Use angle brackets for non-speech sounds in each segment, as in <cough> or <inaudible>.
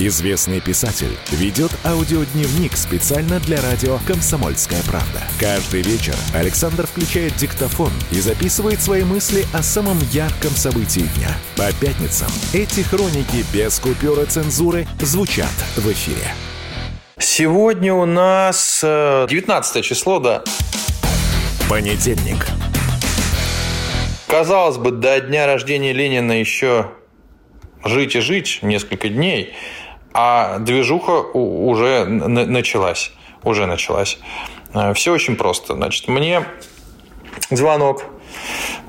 Известный писатель ведет аудиодневник специально для радио «Комсомольская правда». Каждый вечер Александр включает диктофон и записывает свои мысли о самом ярком событии дня. По пятницам эти хроники без купюры цензуры звучат в эфире. Сегодня у нас э, 19 число, да. Понедельник. Казалось бы, до дня рождения Ленина еще жить и жить несколько дней, а движуха уже началась. Уже началась. Все очень просто. Значит, мне звонок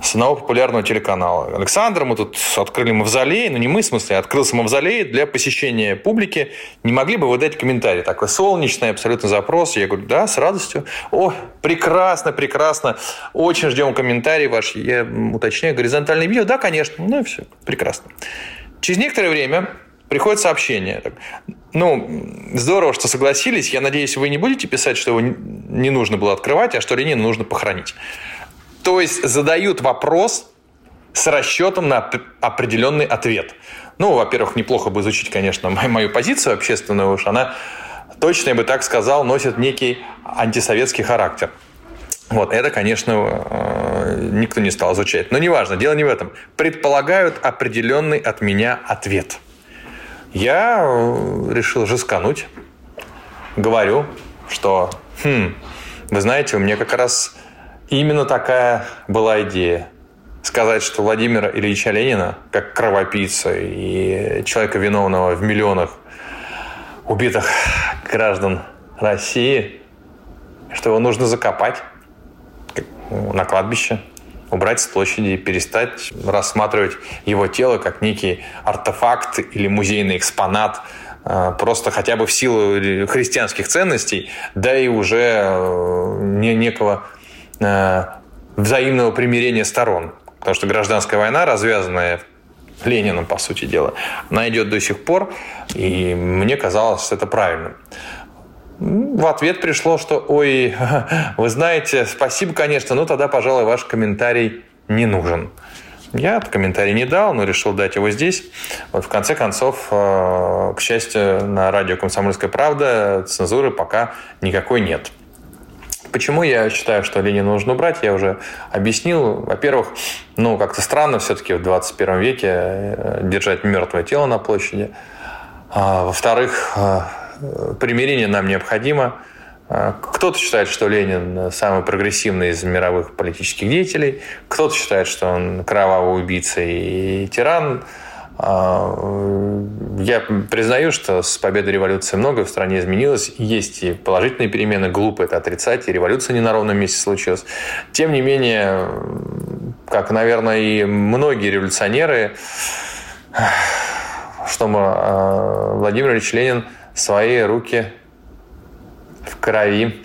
с одного популярного телеканала. Александр, мы тут открыли мавзолей, ну не мы, в смысле, открылся мавзолей для посещения публики. Не могли бы вы дать комментарий? Такой солнечный абсолютно запрос. Я говорю, да, с радостью. О, прекрасно, прекрасно. Очень ждем комментарий ваш. Я уточняю, горизонтальное видео? Да, конечно. Ну и все, прекрасно. Через некоторое время приходит сообщение. Ну, здорово, что согласились. Я надеюсь, вы не будете писать, что его не нужно было открывать, а что Ленина нужно похоронить. То есть задают вопрос с расчетом на оп- определенный ответ. Ну, во-первых, неплохо бы изучить, конечно, мою, мою позицию общественную уж. Она точно, я бы так сказал, носит некий антисоветский характер. Вот, это, конечно, э, никто не стал изучать. Но неважно, дело не в этом. Предполагают определенный от меня ответ. Я э, решил жескануть. Говорю, что, хм, вы знаете, у меня как раз именно такая была идея. Сказать, что Владимира Ильича Ленина, как кровопийца и человека, виновного в миллионах убитых граждан России, что его нужно закопать на кладбище, убрать с площади перестать рассматривать его тело как некий артефакт или музейный экспонат, э, просто хотя бы в силу христианских ценностей, да и уже э, не- некого э, взаимного примирения сторон. Потому что гражданская война, развязанная Лениным, по сути дела, она идет до сих пор, и мне казалось, это правильно. В ответ пришло, что ой, <laughs> вы знаете, спасибо, конечно, но тогда, пожалуй, ваш комментарий не нужен. Я комментарий не дал, но решил дать его здесь. Вот в конце концов, э, к счастью, на радио «Комсомольская правда» цензуры пока никакой нет. Почему я считаю, что Ленина нужно убрать, я уже объяснил. Во-первых, ну, как-то странно все-таки в 21 веке э, держать мертвое тело на площади. А, Во-вторых, э, примирение нам необходимо. А, Кто-то считает, что Ленин самый прогрессивный из мировых политических деятелей. Кто-то считает, что он кровавый убийца и тиран. Я признаю, что с победой революции многое в стране изменилось. Есть и положительные перемены, глупо это отрицать, и революция не на ровном месте случилась. Тем не менее, как, наверное, и многие революционеры, что мы, э, Владимир Ильич Ленин свои руки в крови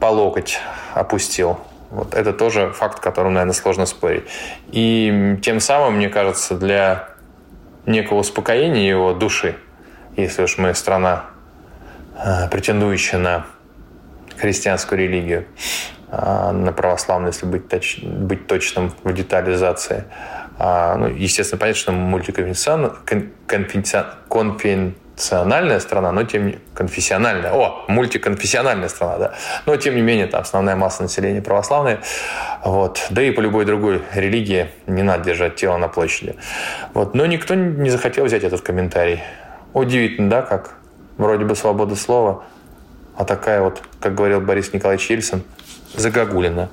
по локоть опустил. Вот это тоже факт, которым, наверное, сложно спорить. И тем самым, мне кажется, для некого успокоения его души, если уж мы страна, э, претендующая на христианскую религию, э, на православную, если быть, точ- быть точным в детализации. А, Ну, естественно, понятно, что мультиконфессиональная кон- конфессион- конфессиональная страна, но тем не конфессиональная. О, мультиконфессиональная страна, да. Но тем не менее, там основная масса населения православная. Вот. Да и по любой другой религии не надо держать тело на площади. Вот. Но никто не захотел взять этот комментарий. Удивительно, да, как вроде бы свобода слова, а такая вот, как говорил Борис Николаевич Ельцин, загогулина.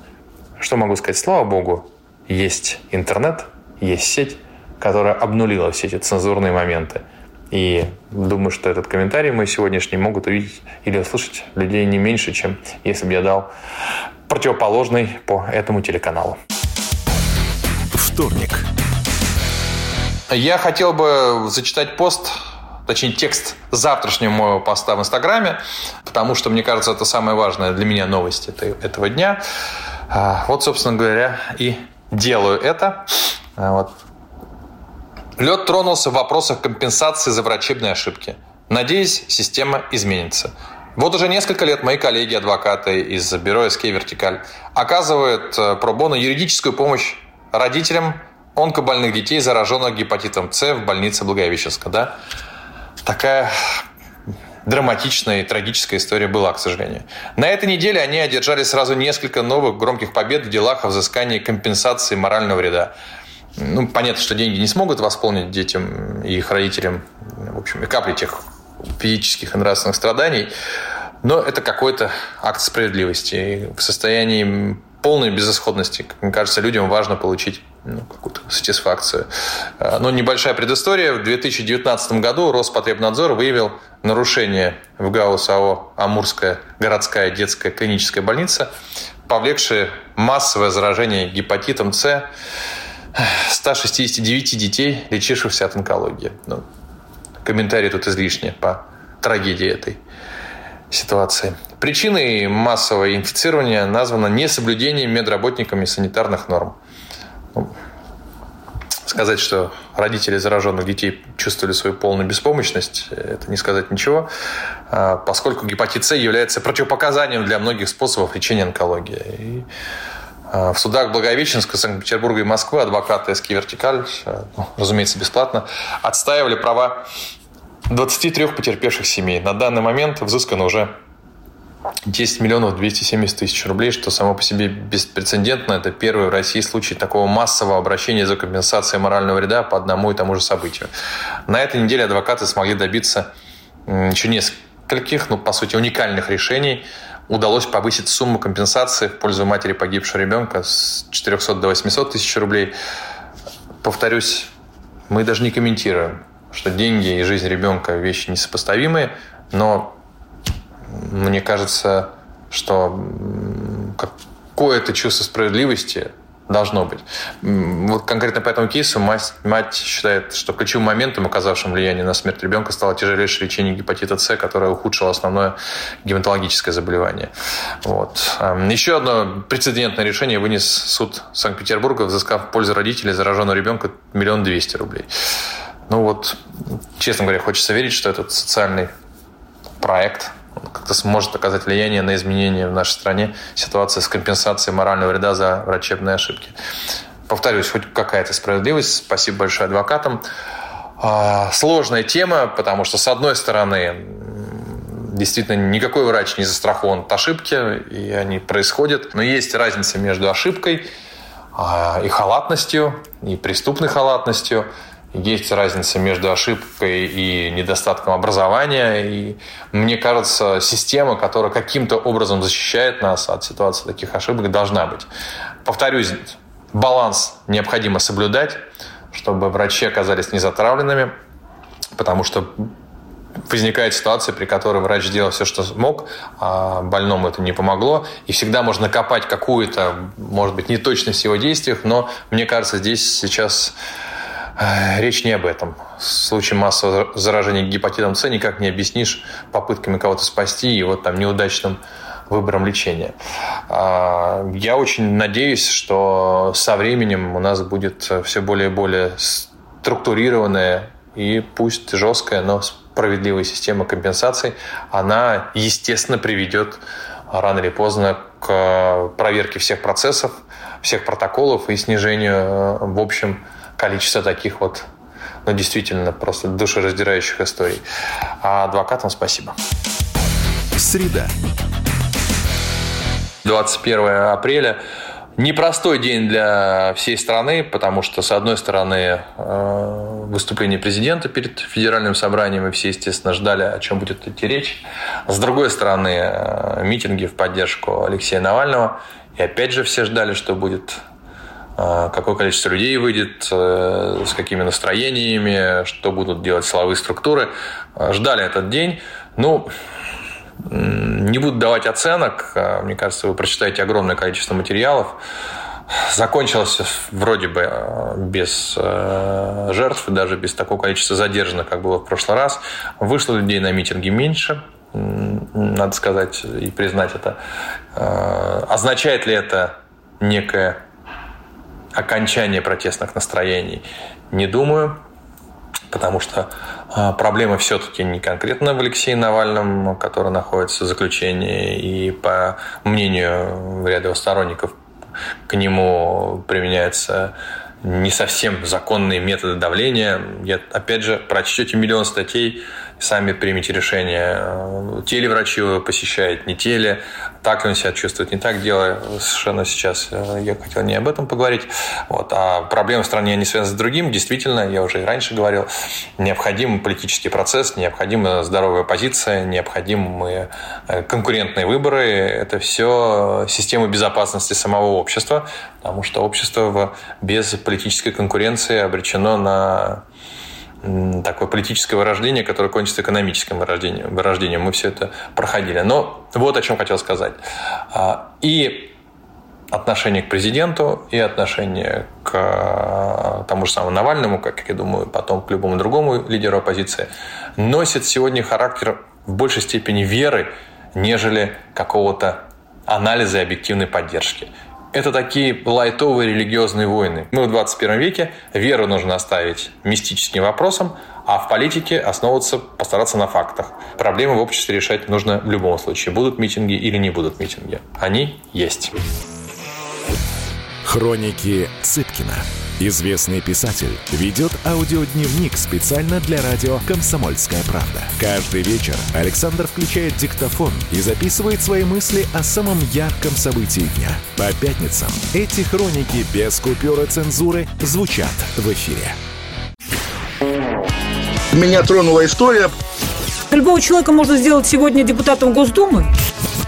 Что могу сказать? Слава богу, есть интернет, есть сеть, которая обнулила все эти цензурные моменты. И думаю, что этот комментарий мой сегодняшний могут увидеть или услышать людей не меньше, чем если бы я дал противоположный по этому телеканалу. Вторник. Я хотел бы зачитать пост, точнее текст завтрашнего моего поста в Инстаграме, потому что, мне кажется, это самая важная для меня новость этого дня. А, Вот, собственно говоря, и делаю это. А, Вот. Лед тронулся в вопросах компенсации за врачебные ошибки. Надеюсь, система изменится. Вот уже несколько лет мои коллеги-адвокаты из бюро СК «Вертикаль» оказывают э, пробону юридическую помощь родителям онкобольных детей, зараженных гепатитом С в больнице Благовещенска. Да? Такая драматичная и трагическая история была, к сожалению. На этой неделе они одержали сразу несколько новых громких побед в делах о взыскании компенсации морального вреда. Ну, понятно, что деньги не смогут восполнить детям и их родителям, в общем, и капли тех физических и нравственных страданий, но это какой-то акт справедливости. И в состоянии полной безысходности, мне кажется, людям важно получить ну, какую-то сатисфакцию. А, но небольшая предыстория. В 2019 году Роспотребнадзор выявил нарушение в ГАУС АО «Амурская городская детская клиническая больница», повлекшее массовое заражение гепатитом С 169 детей, лечившихся от онкологии. Ну, комментарии тут излишние по трагедии этой ситуации. Причиной массового инфицирования названо несоблюдение медработниками санитарных норм. Ну, сказать, что родители зараженных детей чувствовали свою полную беспомощность, это не сказать ничего, а, поскольку гепатит С является противопоказанием для многих способов лечения онкологии. И в судах Благовещенска, Санкт-Петербурга и Москвы адвокаты СК «Вертикаль», а, ну, разумеется, бесплатно, отстаивали права 23 потерпевших семей. На данный момент взыскано уже 10 миллионов 270 тысяч рублей, что само по себе беспрецедентно. Это первый в России случай такого массового обращения за компенсацией морального вреда по одному и тому же событию. На этой неделе адвокаты смогли добиться еще нескольких, ну, по сути, уникальных решений. Удалось повысить сумму компенсации в пользу матери погибшего ребенка с 400 до 800 тысяч рублей. Повторюсь, мы даже не комментируем, что деньги и жизнь ребенка вещи несопоставимые, но мне кажется, что какое-то чувство справедливости должно быть. Вот конкретно по этому кейсу мать, мать считает, что ключевым моментом, оказавшим влияние на смерть ребенка, стало тяжелейшее лечение гепатита С, которое ухудшило основное гематологическое заболевание. Вот. Еще одно прецедентное решение вынес суд Санкт-Петербурга, взыскав в пользу родителей зараженного ребенка миллион двести рублей. Ну вот, честно говоря, хочется верить, что этот социальный проект как-то сможет оказать влияние на изменение в нашей стране ситуации с компенсацией морального вреда за врачебные ошибки. Повторюсь, хоть какая-то справедливость. Спасибо большое адвокатам. А, сложная тема, потому что, с одной стороны, действительно никакой врач не застрахован от ошибки, и они происходят. Но есть разница между ошибкой а, и халатностью, и преступной халатностью – есть разница между ошибкой и недостатком образования. И мне кажется, система, которая каким-то образом защищает нас от ситуации таких ошибок, должна быть. Повторюсь, баланс необходимо соблюдать, чтобы врачи оказались незатравленными, потому что возникает ситуация, при которой врач сделал все, что смог, а больному это не помогло. И всегда можно копать какую-то, может быть, неточность в его действиях, но мне кажется, здесь сейчас Речь не об этом. В случае массового заражения гепатитом С никак не объяснишь попытками кого-то спасти и вот там неудачным выбором лечения. А, я очень надеюсь, что со временем у нас будет все более и более структурированная и пусть жесткая, но справедливая система компенсаций. Она, естественно, приведет рано или поздно к проверке всех процессов, всех протоколов и снижению э, в общем количество таких вот, ну, действительно, просто душераздирающих историй. А адвокатам спасибо. Среда. 21 апреля Непростой день для всей страны, потому что, с одной стороны, э, выступление президента перед федеральным собранием, и все, естественно, ждали, о чем будет идти речь. С другой стороны, э, митинги в поддержку Алексея Навального. И опять же все ждали, что будет какое количество людей выйдет, э, с какими настроениями, что будут делать силовые структуры. А, ждали этот день. Ну, не буду давать оценок. А, мне кажется, вы прочитаете огромное количество материалов. Закончилось вроде бы без э, жертв, даже без такого количества задержанных, как было в прошлый раз. Вышло людей на митинги меньше, надо сказать и признать это. Означает ли это некое окончание протестных настроений? Не думаю. потому что а, проблема все-таки не конкретно в Алексее Навальном, который находится в заключении, и по мнению ряда его сторонников к нему применяется не совсем законные методы давления. Я, опять же, прочтете миллион статей, сами примите решение, телеврачи его посещает, не теле, так ли он себя чувствует, не так дело. Совершенно сейчас э, я хотел не об этом поговорить. Вот. А проблемы в стране не связаны с другим. Действительно, я уже и раньше говорил, необходим политический процесс, необходима здоровая позиция, необходимы э, конкурентные выборы. Это все система безопасности самого общества, потому что общество без политической конкуренции обречено на такое политическое вырождение, которое кончится экономическим вырождением. вырождением. Мы все это проходили. Но вот о чем хотел сказать. А, и отношение к президенту, и отношение к а, тому же самому Навальному, как я думаю, потом к любому другому лидеру оппозиции, носит сегодня характер в большей степени веры, нежели какого-то анализа и объективной поддержки. Это такие лайтовые религиозные войны. Мы в 21 веке, веру нужно оставить мистическим вопросом, а в политике основываться, постараться на фактах. Проблемы в обществе решать нужно в любом случае. Будут митинги или не будут митинги. Они есть. Хроники Цыпкина. Известный писатель ведет аудиодневник специально для радио «Комсомольская правда». Каждый вечер Александр включает диктофон и записывает свои мысли о самом ярком событии дня. По пятницам эти хроники без купюра цензуры звучат в эфире. Меня тронула история. Любого человека можно сделать сегодня депутатом Госдумы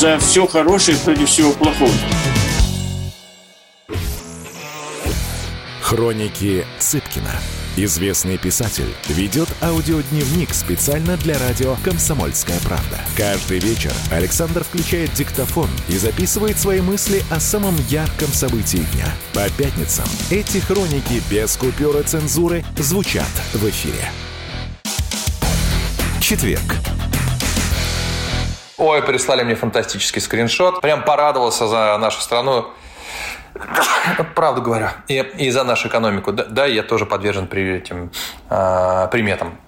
За все хорошее против всего плохого. Хроники Цыпкина. Известный писатель ведет аудиодневник специально для радио «Комсомольская правда». Каждый вечер Александр включает диктофон и записывает свои мысли о самом ярком событии дня. По пятницам эти хроники без купюра цензуры звучат в эфире. Четверг. Ой, прислали мне фантастический скриншот. Прям порадовался за нашу страну. Правду говорю. И, и за нашу экономику. Да, да, я тоже подвержен при этим э, приметам.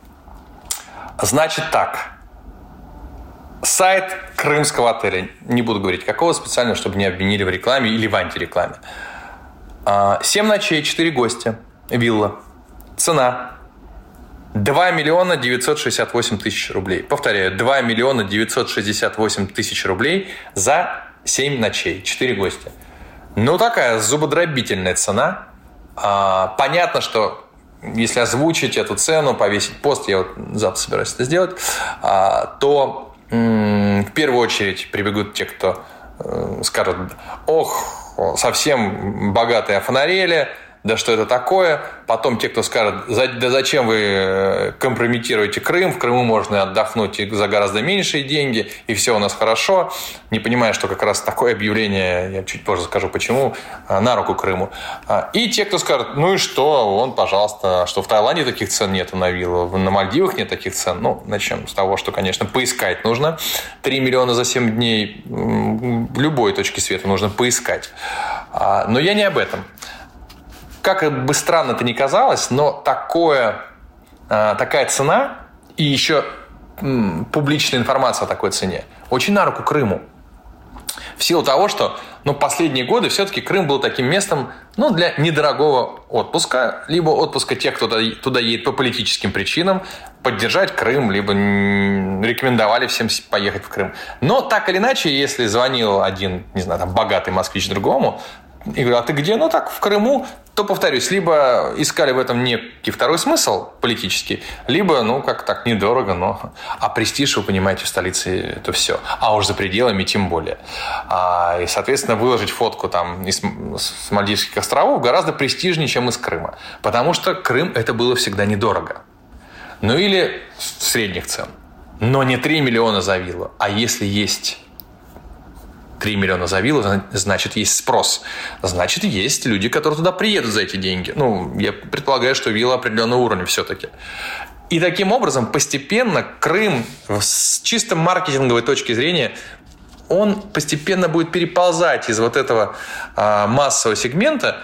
Значит так. Сайт крымского отеля. Не буду говорить какого специально, чтобы не обвинили в рекламе или в антирекламе. А, семь ночей, четыре гостя. Вилла. Цена 2 миллиона 968 тысяч рублей. Повторяю, 2 миллиона 968 тысяч рублей за 7 ночей, 4 гостя. Ну, такая зубодробительная цена. А, понятно, что если озвучить эту цену, повесить пост, я вот завтра собираюсь это сделать, а, то в первую очередь прибегут те, кто э, скажут, ох, совсем богатые офонарели, да что это такое. Потом те, кто скажет, да зачем вы э, компрометируете Крым, в Крыму можно отдохнуть за гораздо меньшие деньги, и все у нас хорошо. Не понимая, что как раз такое объявление, я чуть позже скажу почему, э, на руку Крыму. А, и те, кто скажет, ну и что, вон, пожалуйста, что в Таиланде таких цен нет на виллу, на Мальдивах нет таких цен. Ну, начнем с того, что, конечно, поискать нужно. 3 миллиона за 7 дней в любой точке света нужно поискать. А, но я не об этом как бы странно это ни казалось, но такое, а, такая цена и еще публичная информация о такой цене очень на руку Крыму. В силу того, что ну, последние годы все-таки Крым был таким местом ну, для недорогого отпуска, либо отпуска тех, кто туда едет по политическим причинам, поддержать Крым, либо рекомендовали всем поехать в Крым. Но так или иначе, если звонил один, не знаю, там, богатый москвич другому, и говорю, а ты где? Ну так, в Крыму. то, повторюсь, либо искали в этом некий второй смысл политический, либо, ну, как так, недорого, но... А престиж, вы понимаете, в столице это все. А уж за пределами тем более. А, и, соответственно, выложить фотку там из, с Мальдивских островов гораздо престижнее, чем из Крыма. Потому что Крым это было всегда недорого. Ну, или средних цен. Но не 3 миллиона за виллу. А если есть 3 миллиона за виллу, значит, есть спрос. Значит, есть люди, которые туда приедут за эти деньги. Ну, я предполагаю, что вилла определенного уровня все-таки. И таким образом постепенно Крым с чисто маркетинговой точки зрения он постепенно будет переползать из вот этого а, массового сегмента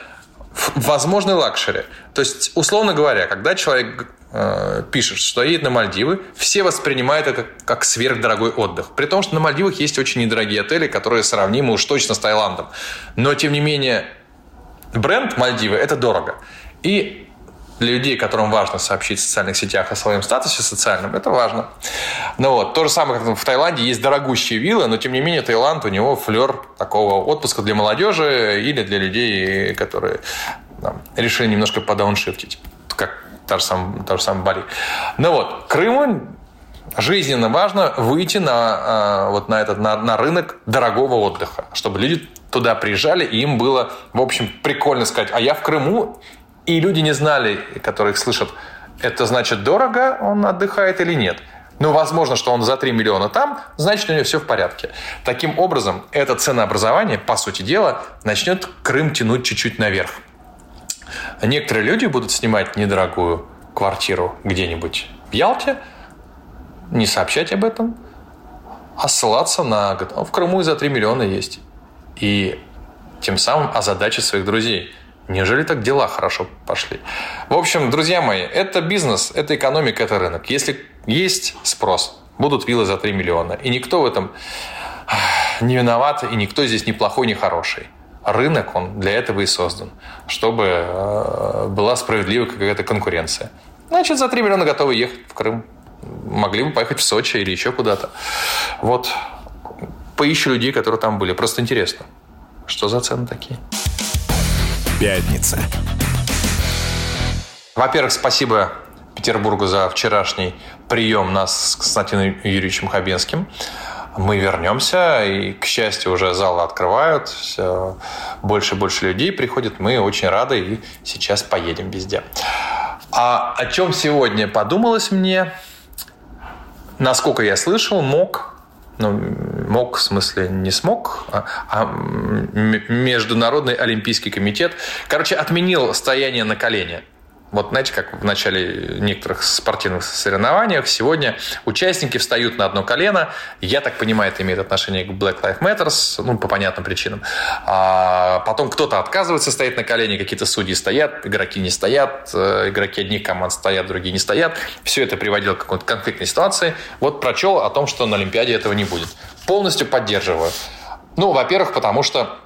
в возможный luxury. То есть, условно говоря, когда человек Э, пишет, что едет на Мальдивы, все воспринимают это как, как сверхдорогой отдых. При том, что на Мальдивах есть очень недорогие отели, которые сравнимы уж точно с Таиландом. Но, тем не менее, бренд Мальдивы – это дорого. И для людей, которым важно сообщить в социальных сетях о своем статусе социальном, это важно. Ну вот, то же самое, как в Таиланде есть дорогущие виллы, но тем не менее Таиланд, у него флер такого отпуска для молодежи или для людей, которые там, решили немножко подауншифтить, как та же самая, та же самая Бали. Ну вот, Крыму жизненно важно выйти на, а, вот на, этот, на, на рынок дорогого отдыха, чтобы люди туда приезжали, и им было, в общем, прикольно сказать, а я в Крыму, и люди не знали, которые их слышат, это значит дорого он отдыхает или нет. Ну, возможно, что он за 3 миллиона там, значит, у него все в порядке. Таким образом, это ценообразование, по сути дела, начнет Крым тянуть чуть-чуть наверх. Некоторые люди будут снимать недорогую квартиру где-нибудь в Ялте, не сообщать об этом, а ссылаться на... «А в Крыму и за 3 миллиона есть. И тем самым озадачить своих друзей. Неужели так дела хорошо пошли? В общем, друзья мои, это бизнес, это экономика, это рынок. Если есть спрос, будут виллы за 3 миллиона. И никто в этом не виноват, и никто здесь не плохой, не хороший рынок, он для этого и создан, чтобы э, была справедливая какая-то конкуренция. Значит, за 3 миллиона готовы ехать в Крым. Могли бы поехать в Сочи или еще куда-то. Вот. Поищу людей, которые там были. Просто интересно, что за цены такие. Пятница. Во-первых, спасибо Петербургу за вчерашний прием нас с Константином Юрьевичем Хабенским мы вернемся, и, к счастью, уже залы открывают, все больше и больше людей приходит, мы очень рады, и сейчас поедем везде. А о чем сегодня подумалось мне? Насколько я слышал, МОК, ну, МОК в смысле не смог, а, а Международный Олимпийский комитет, короче, отменил стояние на колене. Вот знаете, как в начале некоторых спортивных соревнованиях, сегодня участники встают на одно колено. Я так понимаю, это имеет отношение к Black Lives Matter, ну, по понятным причинам. А потом кто-то отказывается стоять на колене, какие-то судьи стоят, игроки не стоят, э, игроки одних команд стоят, другие не стоят. Все это приводило к какой-то конфликтной ситуации. Вот прочел о том, что на Олимпиаде этого не будет. Полностью поддерживаю. Ну, во-первых, потому что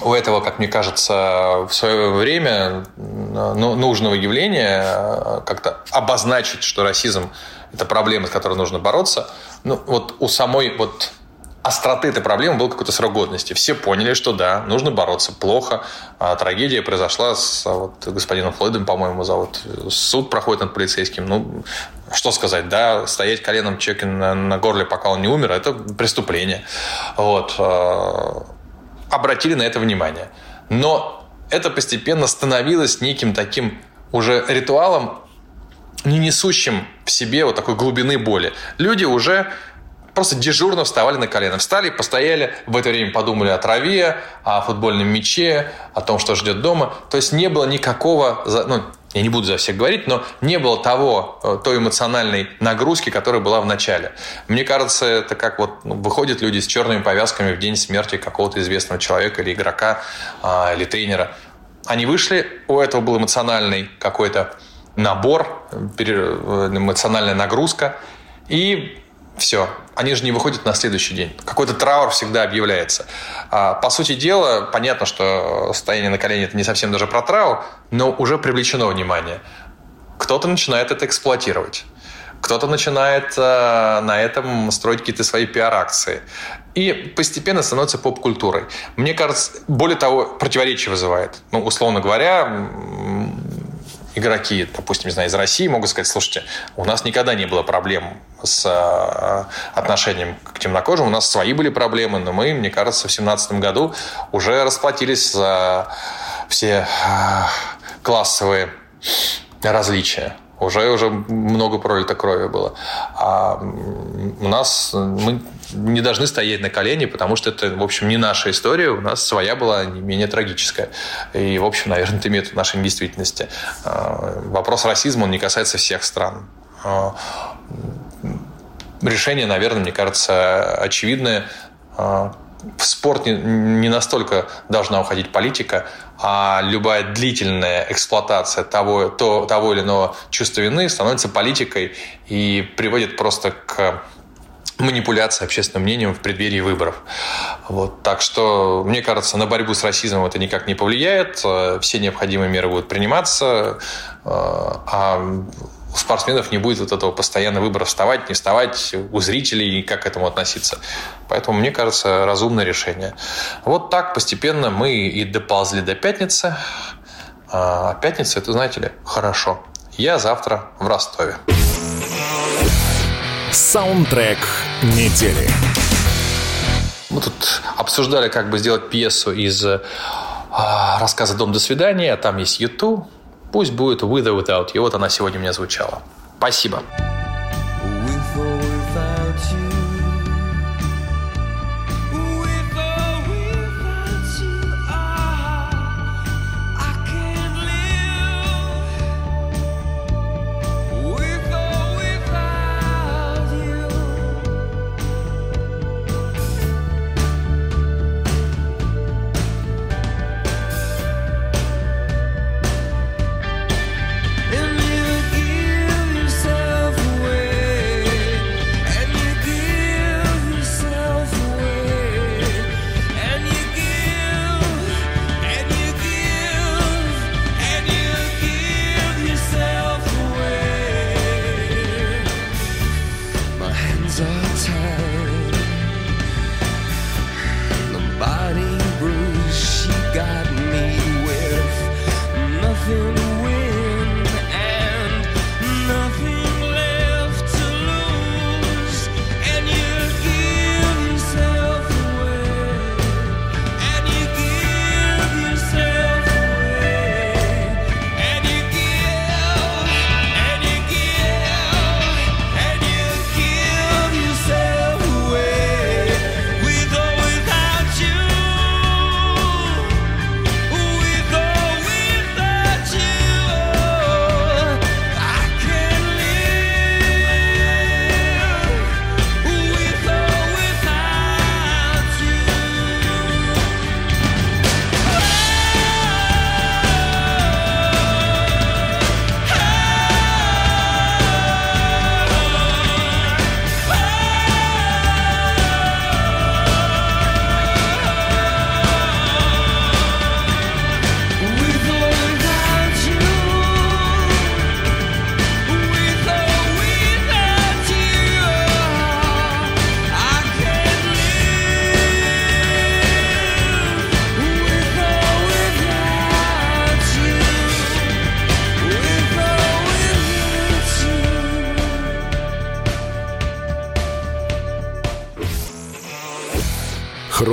у этого, как мне кажется, в свое время ну, нужного явления э, как-то обозначить, что расизм – это проблема, с которой нужно бороться. Ну, вот у самой вот остроты этой проблемы был какой-то срок годности. Все поняли, что да, нужно бороться. Плохо. А трагедия произошла с вот, господином Флойдом, по-моему, зовут. Суд проходит над полицейским. Ну, что сказать, да, стоять коленом человека на, на горле, пока он не умер, это преступление. Вот э, обратили на это внимание. Но это постепенно становилось неким таким уже ритуалом, не несущим в себе вот такой глубины боли. Люди уже просто дежурно вставали на колено. Встали, постояли, в это время подумали о траве, о футбольном мяче, о том, что ждет дома. То есть не было никакого, ну, я не буду за всех говорить, но не было того, э, той эмоциональной нагрузки, которая была в начале. Мне кажется, это как вот ну, выходят люди с черными повязками в день смерти какого-то известного человека или игрока, а, или тренера. Они вышли, у этого был эмоциональный какой-то набор, э, эмоциональная нагрузка, и все. Они же не выходят на следующий день. Какой-то траур всегда объявляется. А, по сути дела, понятно, что стояние на колене – это не совсем даже про траур, но уже привлечено внимание. Кто-то начинает это эксплуатировать. Кто-то начинает э, на этом строить какие-то свои пиар-акции. и постепенно становится поп-культурой. Мне кажется, более того, противоречие вызывает. Ну, условно говоря, игроки, допустим, не знаю, из России могут сказать, слушайте, у нас никогда не было проблем с э, отношением к темнокожим, у нас свои были проблемы, но мы, мне кажется, в 2017 году уже расплатились за все э, классовые различия уже, уже много пролито крови было. А у нас мы не должны стоять на колени, потому что это, в общем, не наша история, у нас своя была не менее трагическая. И, в общем, наверное, это имеет отношение к действительности. А, вопрос расизма, он не касается всех стран. А, решение, наверное, мне кажется, очевидное а, в спорт не настолько должна уходить политика, а любая длительная эксплуатация того, то, того или иного чувства вины становится политикой и приводит просто к манипуляции общественным мнением в преддверии выборов. Вот. Так что, мне кажется, на борьбу с расизмом это никак не повлияет. Все необходимые меры будут приниматься. А у спортсменов не будет вот этого постоянного выбора вставать, не вставать, у зрителей, как к этому относиться. Поэтому, мне кажется, разумное решение. Вот так постепенно мы и доползли до пятницы. А пятница, это, знаете ли, хорошо. Я завтра в Ростове. Саундтрек недели. Мы тут обсуждали, как бы сделать пьесу из а, рассказа «Дом до свидания». Там есть YouTube, Пусть будет With or Without You. Вот она сегодня у меня звучала. Спасибо.